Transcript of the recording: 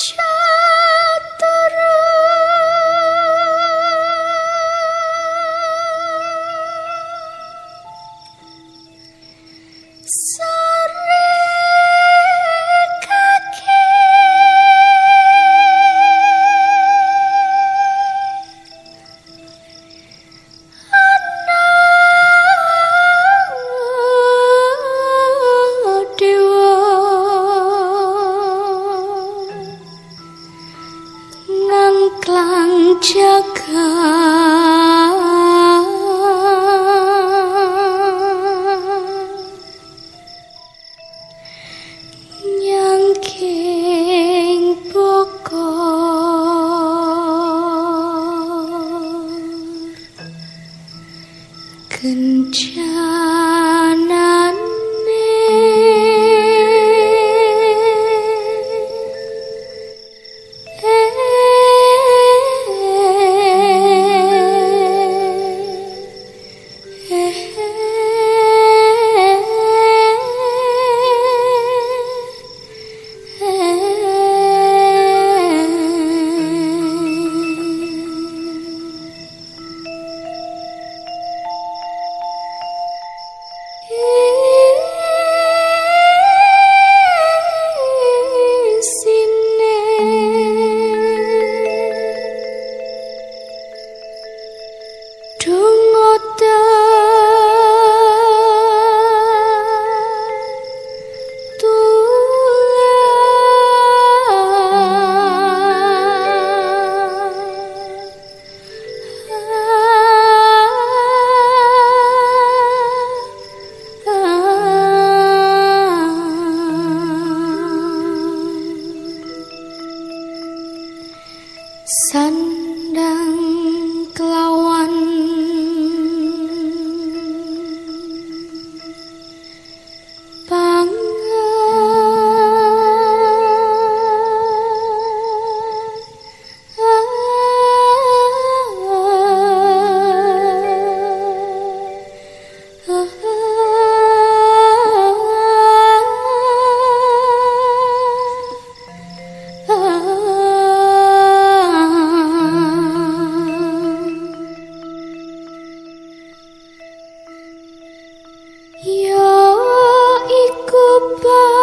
Watch. lang jagat Ya iku bang